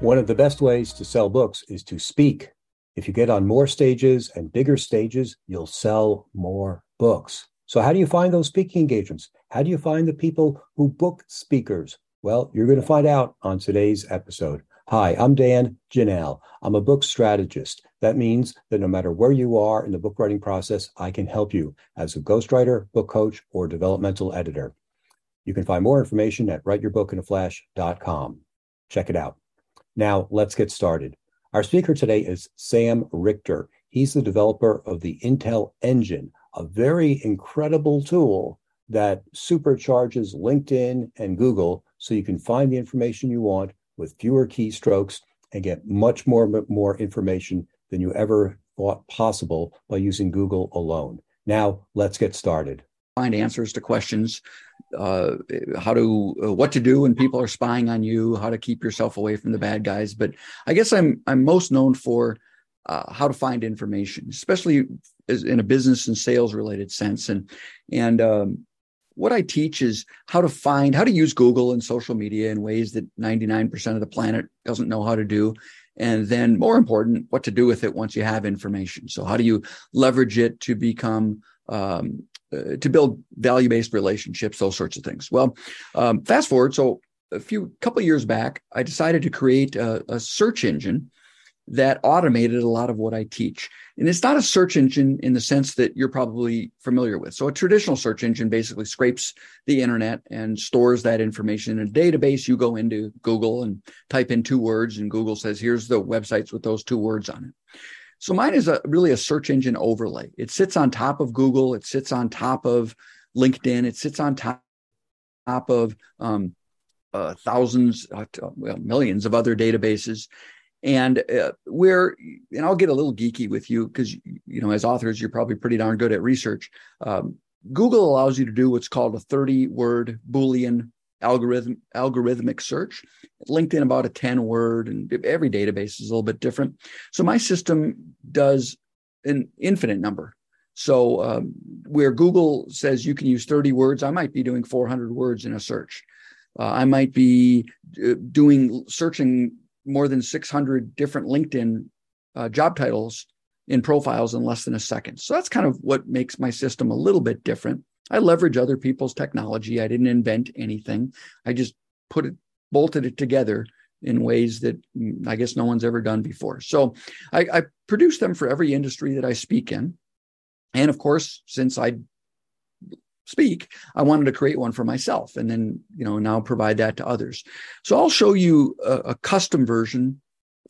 One of the best ways to sell books is to speak. If you get on more stages and bigger stages, you'll sell more books. So, how do you find those speaking engagements? How do you find the people who book speakers? Well, you're going to find out on today's episode. Hi, I'm Dan Janal. I'm a book strategist. That means that no matter where you are in the book writing process, I can help you as a ghostwriter, book coach, or developmental editor. You can find more information at writeyourbookinaflash.com. Check it out. Now, let's get started. Our speaker today is Sam Richter. He's the developer of the Intel Engine, a very incredible tool that supercharges LinkedIn and Google so you can find the information you want with fewer keystrokes and get much more, more information than you ever thought possible by using Google alone. Now, let's get started. Find answers to questions uh, how to uh, what to do when people are spying on you, how to keep yourself away from the bad guys. But I guess I'm I'm most known for uh, how to find information, especially in a business and sales related sense. And and um, what I teach is how to find how to use Google and social media in ways that 99% of the planet doesn't know how to do. And then more important, what to do with it once you have information. So how do you leverage it to become um, uh, to build value based relationships, those sorts of things. Well, um, fast forward, so a few couple years back, I decided to create a, a, search engine that automated a lot of what I teach. And it's not a search engine in the sense that you're probably familiar with. So a traditional search engine basically scrapes the internet and stores that information in a database. You go into Google and type in two words, and Google says, here's the websites with those two words on it. So mine is a really a search engine overlay. It sits on top of Google. It sits on top of LinkedIn. It sits on top, top of um, uh, thousands, uh, well, millions of other databases. And uh, where, and I'll get a little geeky with you because, you know, as authors, you're probably pretty darn good at research. Um, Google allows you to do what's called a 30 word Boolean algorithm algorithmic search. Linkedin about a 10 word and every database is a little bit different. So my system does an infinite number. So um, where google says you can use 30 words i might be doing 400 words in a search. Uh, i might be uh, doing searching more than 600 different linkedin uh, job titles in profiles in less than a second. So that's kind of what makes my system a little bit different I leverage other people's technology. I didn't invent anything. I just put it, bolted it together in ways that mm, I guess no one's ever done before. So I, I produce them for every industry that I speak in. And of course, since I speak, I wanted to create one for myself and then, you know, now provide that to others. So I'll show you a, a custom version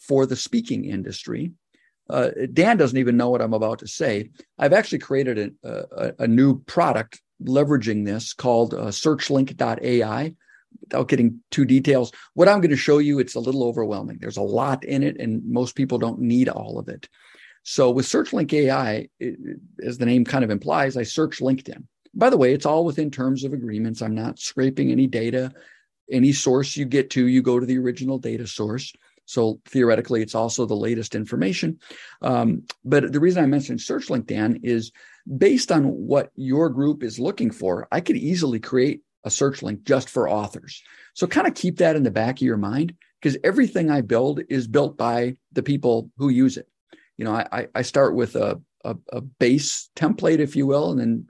for the speaking industry uh, Dan doesn't even know what I'm about to say. I've actually created a, a, a new product leveraging this called uh, searchlink.ai. Without getting too details, what I'm going to show you, it's a little overwhelming. There's a lot in it, and most people don't need all of it. So with SearchLink AI, it, as the name kind of implies, I search LinkedIn. By the way, it's all within terms of agreements. I'm not scraping any data. Any source you get to, you go to the original data source. So theoretically, it's also the latest information. Um, but the reason I mentioned SearchLink, Dan, is based on what your group is looking for, I could easily create a search link just for authors. So kind of keep that in the back of your mind because everything I build is built by the people who use it. You know, I, I start with a, a, a base template, if you will, and then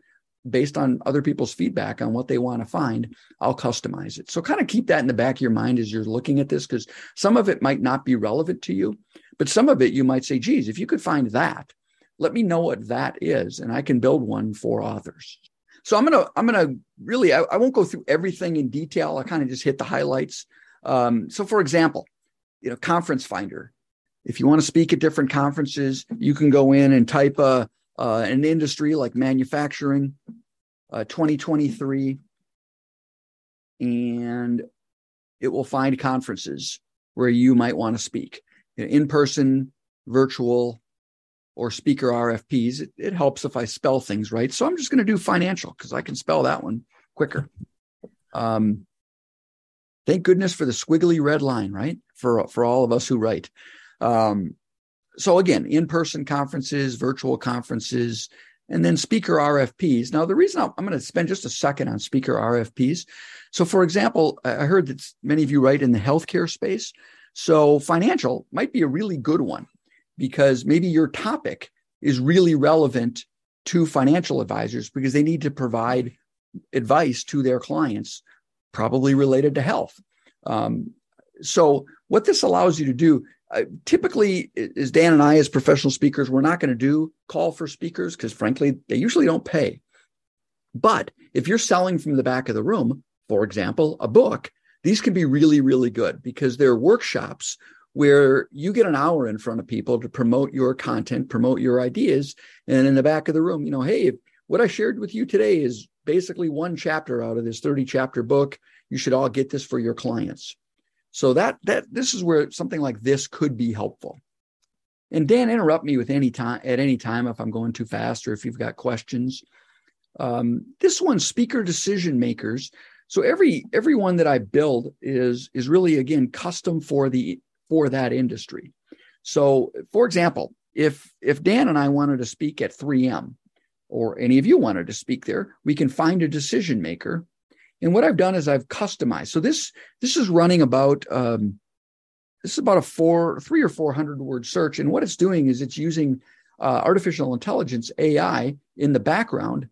based on other people's feedback on what they want to find, I'll customize it. So kind of keep that in the back of your mind as you're looking at this, because some of it might not be relevant to you, but some of it you might say, geez, if you could find that, let me know what that is, and I can build one for authors. So I'm gonna I'm gonna really I, I won't go through everything in detail. I kind of just hit the highlights. Um, so for example, you know, conference finder. If you want to speak at different conferences, you can go in and type a uh, an industry like manufacturing, uh, 2023, and it will find conferences where you might want to speak in person, virtual, or speaker RFPs. It, it helps if I spell things right. So I'm just going to do financial because I can spell that one quicker. Um, thank goodness for the squiggly red line, right? For for all of us who write. Um, so again, in-person conferences, virtual conferences, and then speaker RFPs. Now, the reason I'm, I'm going to spend just a second on speaker RFPs. So, for example, I heard that many of you write in the healthcare space. So, financial might be a really good one because maybe your topic is really relevant to financial advisors because they need to provide advice to their clients, probably related to health. Um, so, what this allows you to do uh, typically, as Dan and I, as professional speakers, we're not going to do call for speakers because, frankly, they usually don't pay. But if you're selling from the back of the room, for example, a book, these can be really, really good because they're workshops where you get an hour in front of people to promote your content, promote your ideas. And in the back of the room, you know, hey, what I shared with you today is basically one chapter out of this 30 chapter book. You should all get this for your clients. So that that this is where something like this could be helpful. And Dan, interrupt me with any time at any time if I'm going too fast or if you've got questions. Um, this one, speaker decision makers. So every every one that I build is is really again custom for the for that industry. So, for example, if if Dan and I wanted to speak at 3M, or any of you wanted to speak there, we can find a decision maker and what I've done is I've customized. So this this is running about um, this is about a four, three or four hundred word search, and what it's doing is it's using uh, artificial intelligence AI in the background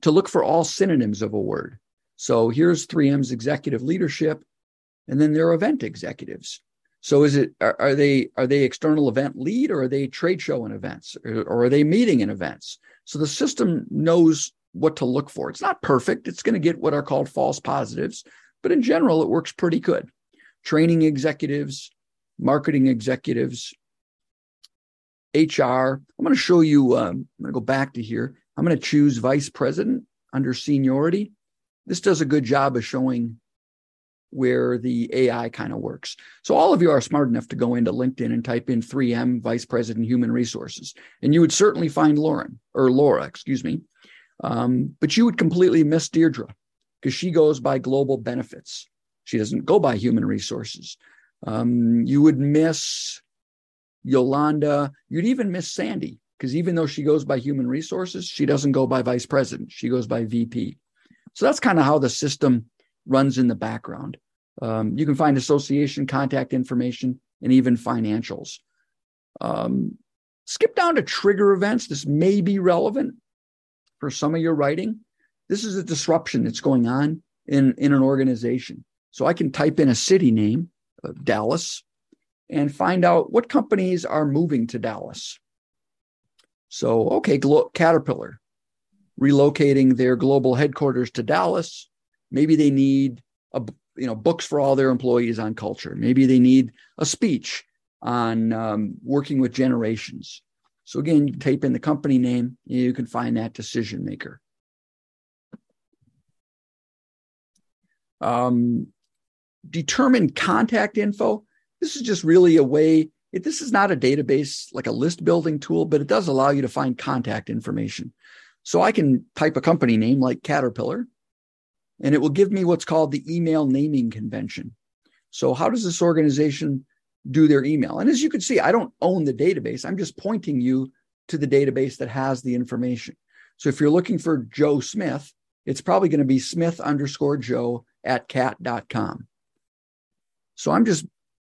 to look for all synonyms of a word. So here's 3M's executive leadership, and then their event executives. So is it are, are, they are they external event lead or are they trade show and events or, or are they meeting and events? So the system knows what to look for. It's not perfect. It's going to get what are called false positives, but in general, it works pretty good. Training executives, marketing executives, HR. I'm going to show you, um, I'm going to go back to here. I'm going to choose vice president under seniority. This does a good job of showing where the AI kind of works. So all of you are smart enough to go into LinkedIn and type in 3M Vice President Human Resources, and you would certainly find Lauren or Laura, excuse me. Um, but you would completely miss Deirdre because she goes by global benefits. She doesn't go by human resources. Um, you would miss Yolanda. You'd even miss Sandy because even though she goes by human resources, she doesn't go by vice president. She goes by VP. So that's kind of how the system runs in the background. Um, you can find association contact information and even financials. Um, skip down to trigger events. This may be relevant for some of your writing, this is a disruption that's going on in, in an organization. So I can type in a city name, uh, Dallas, and find out what companies are moving to Dallas. So, okay, Glo- Caterpillar relocating their global headquarters to Dallas. Maybe they need a, you know books for all their employees on culture. Maybe they need a speech on um, working with generations. So again, you type in the company name, you can find that decision maker. Um, determine contact info. This is just really a way, it, this is not a database like a list building tool, but it does allow you to find contact information. So I can type a company name like Caterpillar, and it will give me what's called the email naming convention. So, how does this organization do their email. And as you can see, I don't own the database. I'm just pointing you to the database that has the information. So if you're looking for Joe Smith, it's probably going to be Smith underscore Joe at cat.com. So I'm just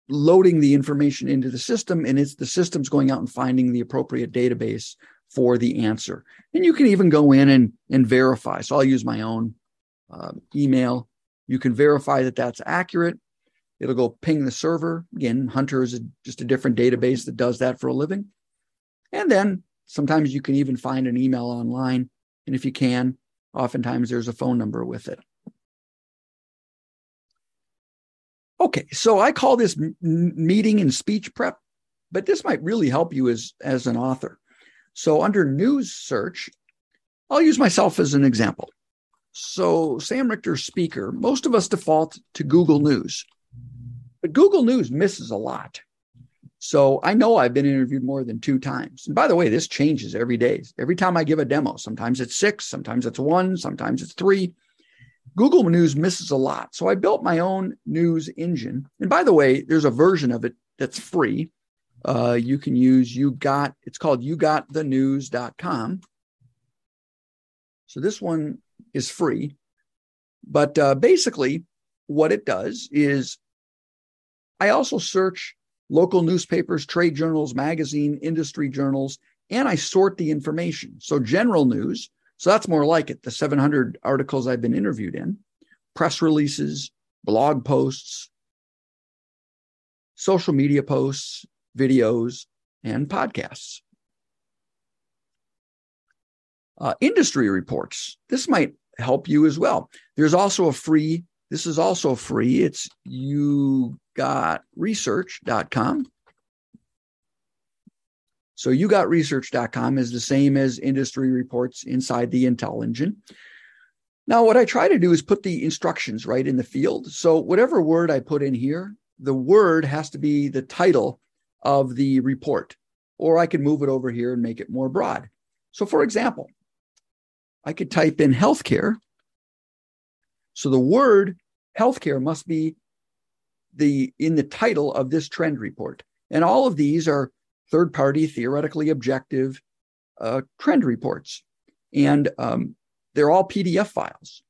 loading the information into the system and it's the system's going out and finding the appropriate database for the answer. And you can even go in and, and verify. So I'll use my own uh, email. You can verify that that's accurate. It'll go ping the server. Again, Hunter is a, just a different database that does that for a living. And then sometimes you can even find an email online. And if you can, oftentimes there's a phone number with it. Okay, so I call this meeting and speech prep, but this might really help you as, as an author. So under news search, I'll use myself as an example. So Sam Richter speaker, most of us default to Google News. But Google News misses a lot. So I know I've been interviewed more than two times. And by the way, this changes every day. Every time I give a demo, sometimes it's six, sometimes it's one, sometimes it's three. Google News misses a lot. So I built my own news engine. And by the way, there's a version of it that's free. Uh, you can use you got it's called yougotthenews.com. So this one is free. But uh, basically, what it does is I also search local newspapers, trade journals, magazine, industry journals, and I sort the information. So general news, so that's more like it. The 700 articles I've been interviewed in, press releases, blog posts, social media posts, videos, and podcasts. Uh, industry reports. This might help you as well. There's also a free, this is also free. It's you got research.com. So you got research.com is the same as industry reports inside the Intel engine. Now, what I try to do is put the instructions right in the field. So whatever word I put in here, the word has to be the title of the report, or I can move it over here and make it more broad. So for example, I could type in healthcare. So the word healthcare must be the in the title of this trend report. And all of these are third party, theoretically objective uh, trend reports. And um, they're all PDF files.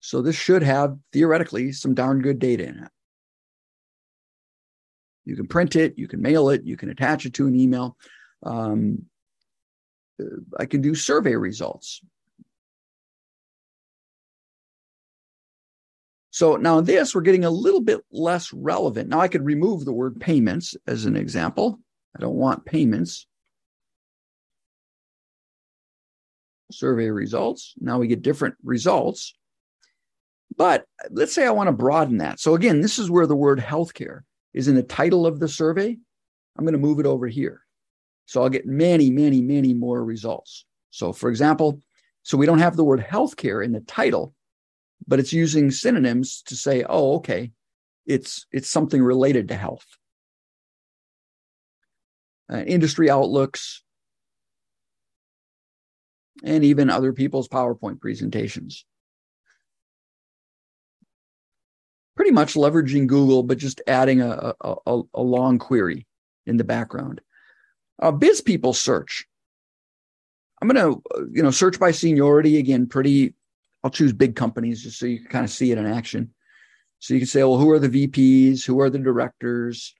So this should have theoretically some darn good data in it. You can print it, you can mail it, you can attach it to an email. Um, Uh, I can do survey results. So now this, we're getting a little bit less relevant. Now I could remove the word payments as an example. I don't want payments. Survey results. Now we get different results. But let's say I want to broaden that. So again, this is where the word healthcare is in the title of the survey. I'm going to move it over here. So I'll get many, many, many more results. So for example, so we don't have the word healthcare in the title, but it's using synonyms to say, oh, okay, it's it's something related to health. Uh, industry outlooks, and even other people's PowerPoint presentations. Pretty much leveraging Google, but just adding a, a, a long query in the background. Uh, biz people search. I'm going to, you know, search by seniority again, pretty I'll choose big companies just so you can kind of see it in action. So you can say, well, who are the VPs? Who are the directors?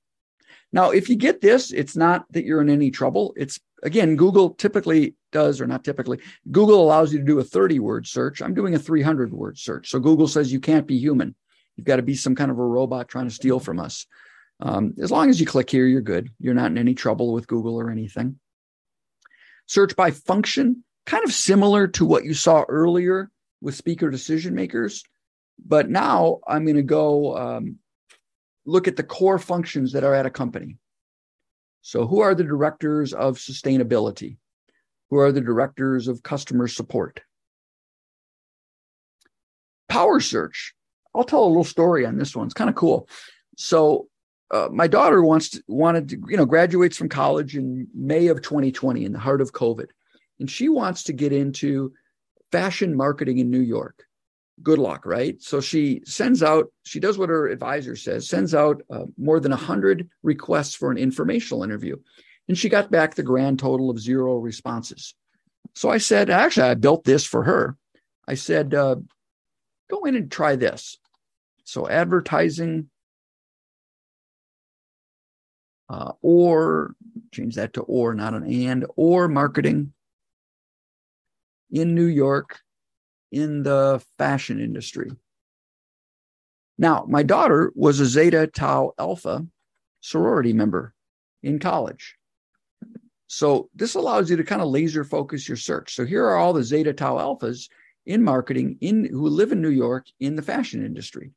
Now, if you get this, it's not that you're in any trouble. It's again, Google typically does, or not typically, Google allows you to do a 30 word search. I'm doing a 300 word search. So Google says you can't be human. You've got to be some kind of a robot trying to steal from us. Um, as long as you click here, you're good. You're not in any trouble with Google or anything. Search by function, kind of similar to what you saw earlier with speaker decision makers. But now I'm going to go um, look at the core functions that are at a company. So, who are the directors of sustainability? Who are the directors of customer support? Power search. I'll tell a little story on this one. It's kind of cool. So, uh, my daughter wants to, wanted to, you know, graduates from college in May of 2020 in the heart of COVID, and she wants to get into fashion marketing in New York. Good luck, right? So she sends out, she does what her advisor says, sends out uh, more than 100 requests for an informational interview. And she got back the grand total of zero responses. So I said, actually, I built this for her. I said, uh, go in and try this. So advertising uh, or change that to or, not an and, or marketing in New York in the fashion industry. Now, my daughter was a Zeta Tau Alpha sorority member in college. So this allows you to kind of laser focus your search. So here are all the Zeta Tau Alphas in marketing in who live in New York in the fashion industry.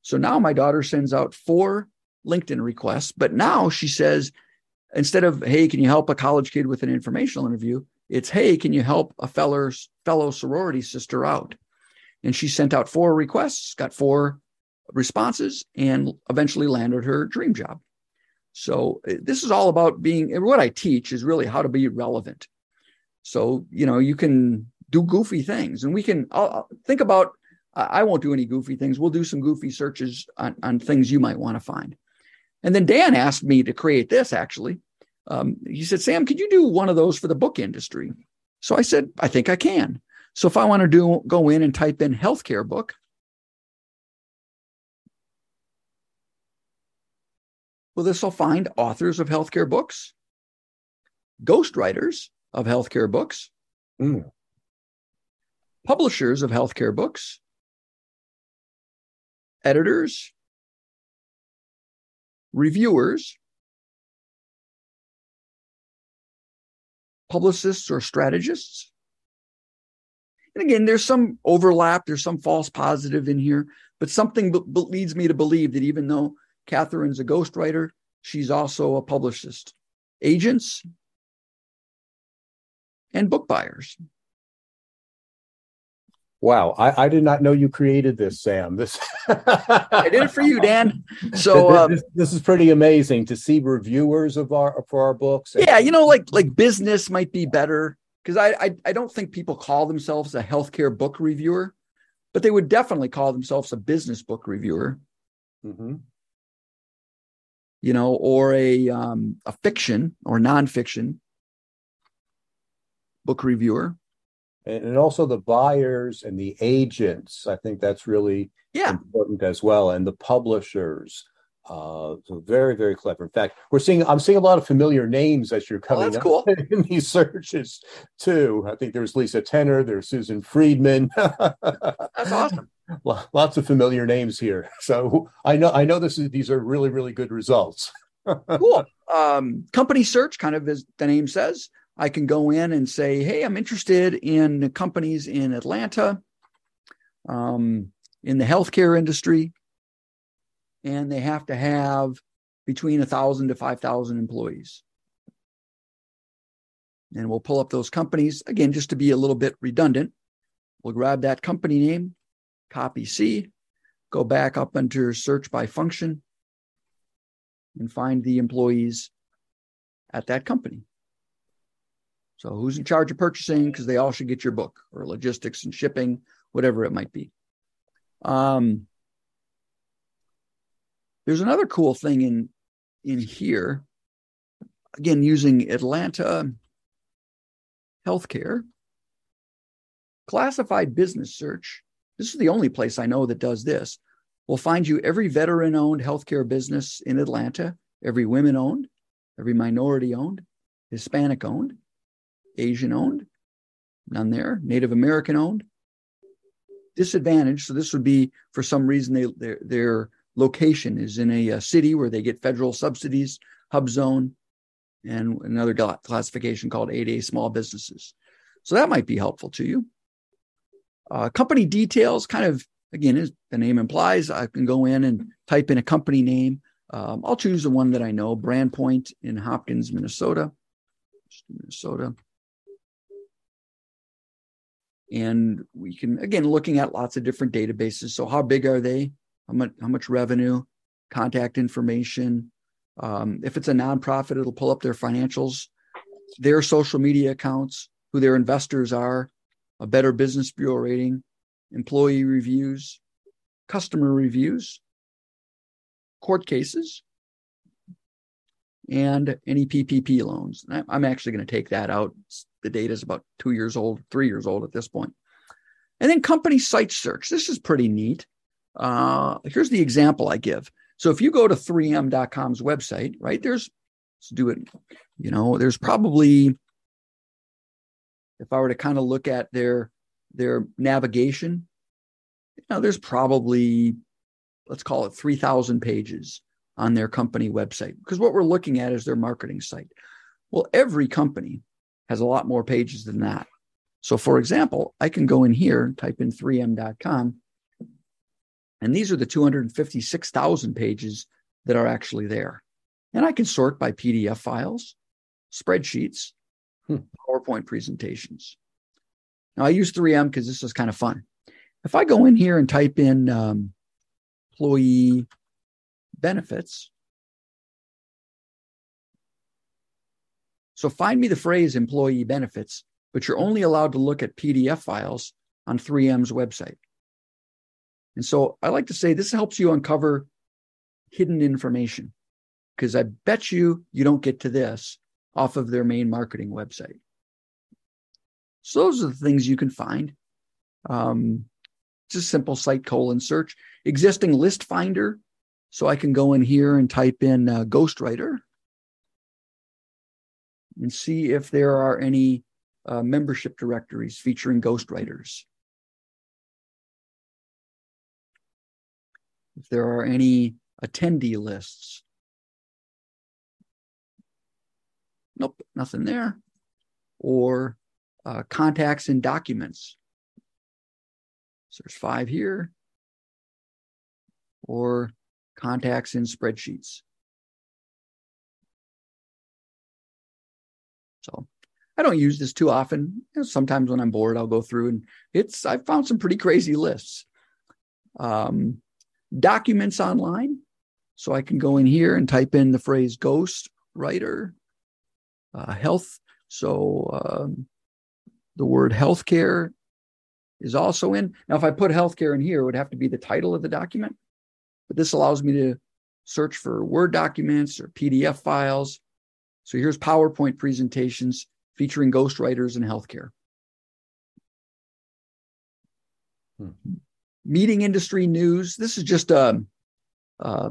So now my daughter sends out four LinkedIn requests, but now she says instead of hey, can you help a college kid with an informational interview? It's, hey, can you help a fellow, fellow sorority sister out? And she sent out four requests, got four responses and eventually landed her dream job. So uh, this is all about being what I teach is really how to be relevant. So, you know, you can do goofy things and we can I'll, think about I won't do any goofy things. We'll do some goofy searches on, on things you might want to find. And then Dan asked me to create this actually. Um, he said, Sam, could you do one of those for the book industry? So I said, I think I can. So if I want to do go in and type in healthcare book, well, this will find authors of healthcare books, ghostwriters of healthcare books, mm. publishers of healthcare books, editors, reviewers, publicists or strategists. And again, there's some overlap, there's some false positive in here, but something b- leads me to believe that even though Catherine's a ghostwriter, she's also a publicist. Agents and book buyers. Wow, I, I, did not know you created this, Sam. This I did it for you, Dan. So um, this, this, is pretty amazing to see reviewers of our for our books. Yeah, you know, like like business might be better because I, I I don't think people call themselves a healthcare book reviewer, but they would definitely call themselves a business book reviewer. Mm-hmm. You know, or a um, a fiction or nonfiction book reviewer and also the buyers and the agents. I think that's really yeah. important as well, and the publishers. Uh, so very, very clever. In fact, we're seeing I'm seeing a lot of familiar names as you're oh, coming oh, up cool. in these searches too. I think there's Lisa Tener, there's Susan Friedmann. that's awesome. Lots of familiar names here. So I know I know this is these are really, really good results. cool. Um, company search, kind of as the name says. I can go in and say, hey, I'm interested in companies in Atlanta, um, in the healthcare industry, and they have to have between thousand to five thousand employees. And we'll pull up those companies again, just to be a little bit redundant. We'll grab that company name, copy C, go back up under search by function, and find the employees at that company. So who's in charge of purchasing? Because they all should get your book or logistics and shipping, whatever it might be. Um, there's another cool thing in in here. Again, using Atlanta healthcare, classified business search. This is the only place I know that does this. Will find you every veteran owned healthcare business in Atlanta, every women owned, every minority owned, Hispanic owned, Asian owned, none there. Native American owned. Disadvantaged. So this would be for some reason they, their their location is in a, a city where they get federal subsidies, hub zone, and another classification called 8A small businesses. So that might be helpful to you. Uh, company details, kind of again, as the name implies, I can go in and type in a company name. Um, I'll choose the one that I know, Brandpoint in Hopkins, Minnesota. Minnesota and we can again looking at lots of different databases. So how big are they? How much how much revenue contact information? Um, if it's a nonprofit it'll pull up their financials their social media accounts who their investors are a better business bureau rating employee reviews customer reviews court cases and any ppp loans. I'm actually going to take that out the data is about two years old, three years old at this point. And then company site search. This is pretty neat. Uh, here's the example I give. So if you go to 3m.com's website, right, there's, let's do it, you know, there's probably, if I were to kind of look at their, their navigation, you know, there's probably, let's call it 3,000 pages on their company website because what we're looking at is their marketing site. Well, every company has a lot more pages than that. So, for example, I can go in here, type in 3m.com, and these are the 256,000 pages that are actually there. And I can sort by PDF files, spreadsheets, hmm. PowerPoint presentations. Now, I use 3M because this is kind of fun. If I go in here and type in um, employee benefits. So find me the phrase employee benefits, but you're only allowed to look at PDF files on 3M's website. And so I like to say this helps you uncover hidden information because I bet you you don't get to this off of their main marketing website. So those are the things you can find. Um, just simple site colon search. Existing list finder. So I can go in here and type in uh, Ghostwriter and see if there are any uh, membership directories featuring ghostwriters. If there are any attendee lists. Nope, nothing there. Or uh, contacts and documents. So there's five here. Or contacts in spreadsheets. I don't use this too often. You know, sometimes when I'm bored, I'll go through and it's I've found some pretty crazy lists. Um, documents online. So I can go in here and type in the phrase ghost writer, uh, health. So um, the word healthcare is also in. Now, if I put healthcare in here, it would have to be the title of the document. But this allows me to search for Word documents or PDF files. So here's PowerPoint presentations featuring ghostwriters in healthcare. Hmm. Meeting industry news. This is just a, a,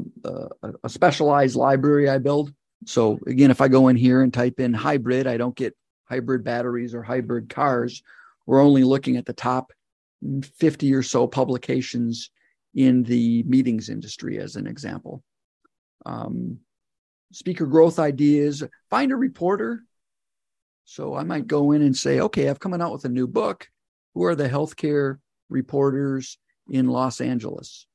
a, specialized library I build. So again, if I go in here and type in hybrid, I don't get hybrid batteries or hybrid cars. We're only looking at the top 50 or so publications in the meetings industry, as an example. Um, speaker growth ideas, find a reporter. So I might go in and say, okay, I've coming out with a new book. Who are the healthcare reporters in Los Angeles?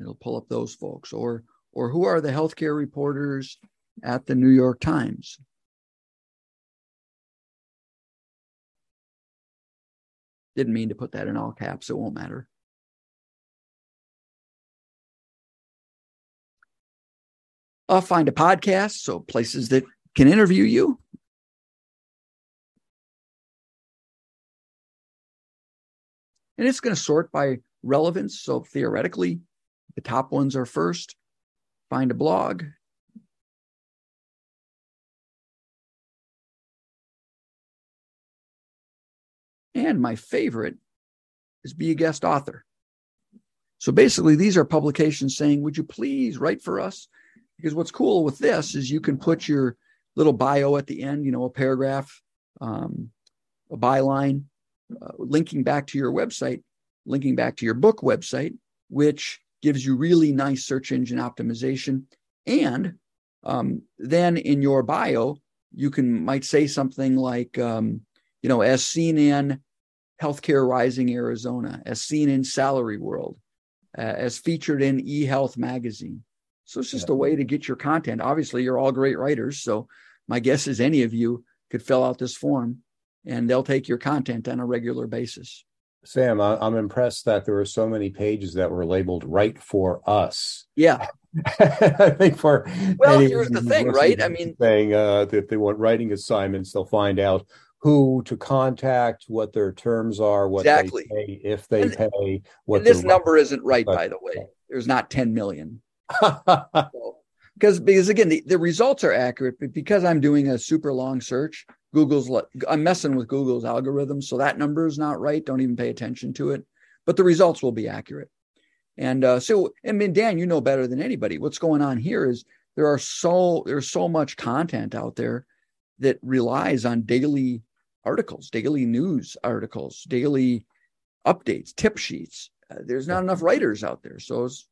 It'll pull up those folks. Or or who are the healthcare reporters at the New York Times? Didn't mean to put that in all caps, it won't matter. I'll find a podcast, so places that can interview you. And it's going to sort by relevance. So theoretically, the top ones are first. Find a blog. And my favorite is be a guest author. So basically, these are publications saying, Would you please write for us? Because what's cool with this is you can put your little bio at the end, you know, a paragraph, um, a byline, uh, linking back to your website, linking back to your book website, which gives you really nice search engine optimization. And um, then in your bio, you can might say something like, um, you know, as seen in Healthcare Rising Arizona, as seen in Salary World, uh, as featured in eHealth magazine. So it's just yeah. a way to get your content. Obviously, you're all great writers. So my guess is any of you could fill out this form and they'll take your content on a regular basis. Sam, I'm impressed that there were so many pages that were labeled "Write for Us." Yeah, I think for well, here's the thing, right? I mean, saying uh, that they want writing assignments, they'll find out who to contact, what their terms are, what exactly. they pay, if they and, pay. What this number isn't right, by the way. There's not 10 million because because again the, the results are accurate but because i'm doing a super long search google's i'm messing with google's algorithm so that number is not right. Don't even pay attention to it. But the results will be accurate. And uh, so i mean dan you know better than anybody. What's going on here is there are so there's so much content out there that relies on daily articles daily news articles daily updates tip sheets. Uh, there's not enough writers out there. So it's,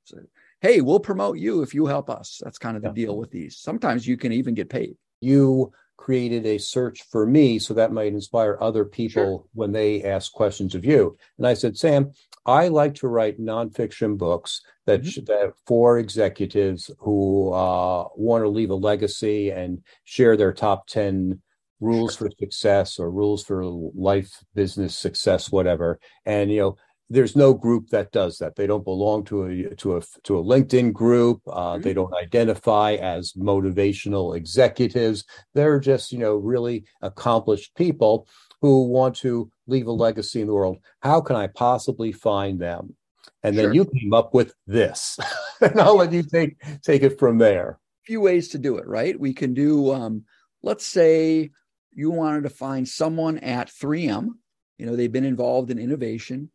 hey, we'll promote you if you help us. That's kind of the yeah. deal with these. Sometimes you can even get paid. You created a search for me so that might inspire other people sure. when they ask questions of you. And I said, Sam, I like to write nonfiction books that, mm-hmm. that for executives who uh, want to leave a legacy and share their top 10 rules for success or rules for life, business success, whatever. And you know, there's no group that does that. They don't belong to a to a to a LinkedIn group. Uh, mm-hmm. They don't identify as motivational executives. They're just you know really accomplished people who want to leave a legacy in the world. How can I possibly find them? And then sure. you came up with this, and I'll let you take take it from there. A Few ways to do it, right? We can do. Um, let's say you wanted to find someone at 3M. You know, they've been involved in innovation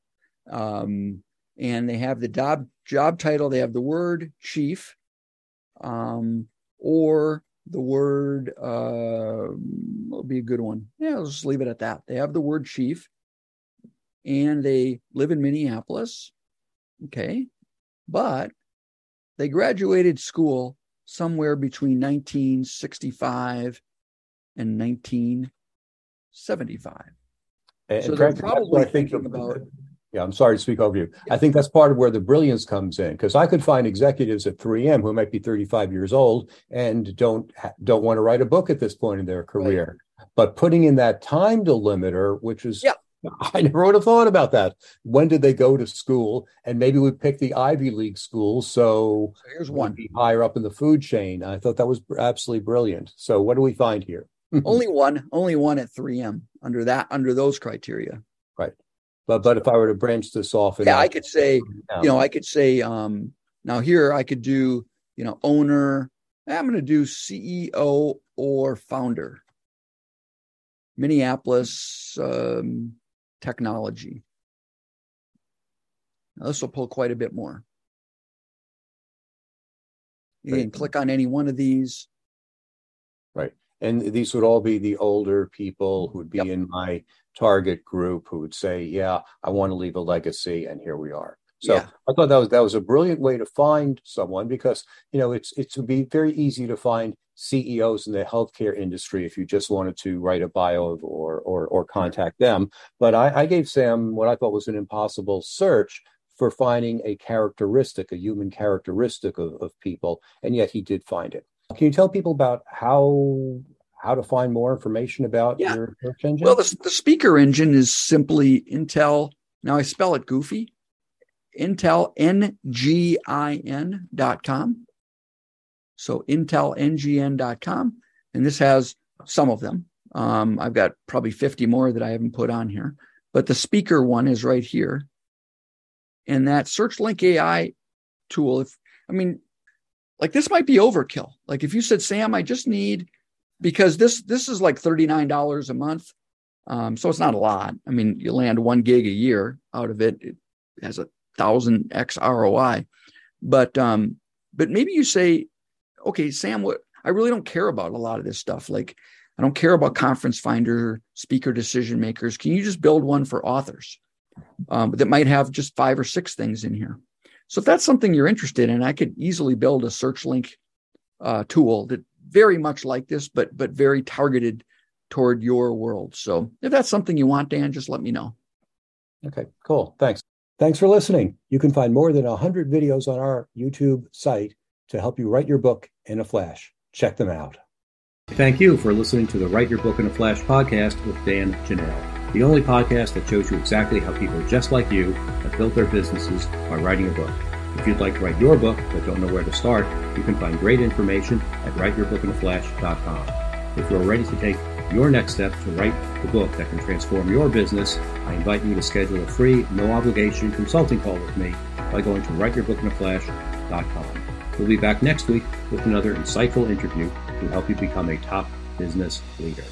um, and they have the job job title. They have the word chief, um, or the word uh, will be a good one. Yeah, I'll just leave it at that. They have the word chief, and they live in Minneapolis. Okay, but they graduated school somewhere between 1965 and 1975. And so they're probably thinking about yeah, I'm sorry to speak over you. I think that's part of where the brilliance comes in because I could find executives at 3M who might be 35 years old and don't don't want to write a book at this point in their career. Right. But putting in that time delimiter, which is yeah. I never would have thought about that. When did they go to school? And maybe we pick the Ivy League school, so, so here's one higher up in the food chain. I thought that was absolutely brilliant. So what do we find here? only one, only one at 3M under that under those criteria. Right. But but if I were to branch this off, yeah, I could say, you know, I could say, um, now here I could do, you know, owner. I'm going to do CEO or founder. Minneapolis um, technology. Now this will pull quite a bit more. You can click on any one of these. Right. And these would all be the older people who would be yep. in my target group who would say, "Yeah, I want to leave a legacy," and here we are. So yeah. I thought that was that was a brilliant way to find someone because you know it's it would be very easy to find CEOs in the healthcare industry if you just wanted to write a bio or or or contact them. But I, I gave Sam what I thought was an impossible search for finding a characteristic, a human characteristic of, of people, and yet he did find it. Can you tell people about how how to find more information about yeah. your search engine? Well, the, the speaker engine is simply Intel. Now I spell it goofy. IntelNGIN.com. So IntelNGN.com. And this has some of them. Um, I've got probably 50 more that I haven't put on here. But the speaker one is right here. And that search link AI tool, if I mean, like this might be overkill. Like if you said, Sam, I just need because this this is like $39 a month. Um, so it's not a lot. I mean, you land one gig a year out of it. It has a thousand X ROI. But um, but maybe you say, okay, Sam, what I really don't care about a lot of this stuff. Like I don't care about conference finder, speaker decision makers. Can you just build one for authors um, that might have just five or six things in here? So if that's something you're interested in, I could easily build a search link uh, tool that very much like this, but but very targeted toward your world. So if that's something you want, Dan, just let me know. Okay, cool. Thanks. Thanks for listening. You can find more than 100 videos on our YouTube site to help you write your book in a flash. Check them out. Thank you for listening to the Write Your Book in a Flash podcast with Dan Janal, the only podcast that shows you exactly how people just like you have built their businesses by writing a book. If you'd like to write your book but don't know where to start, you can find great information at writeyourbookinaflash.com. If you're ready to take your next step to write the book that can transform your business, I invite you to schedule a free, no obligation consulting call with me by going to writeyourbookinaflash.com. We'll be back next week with another insightful interview to help you become a top business leader.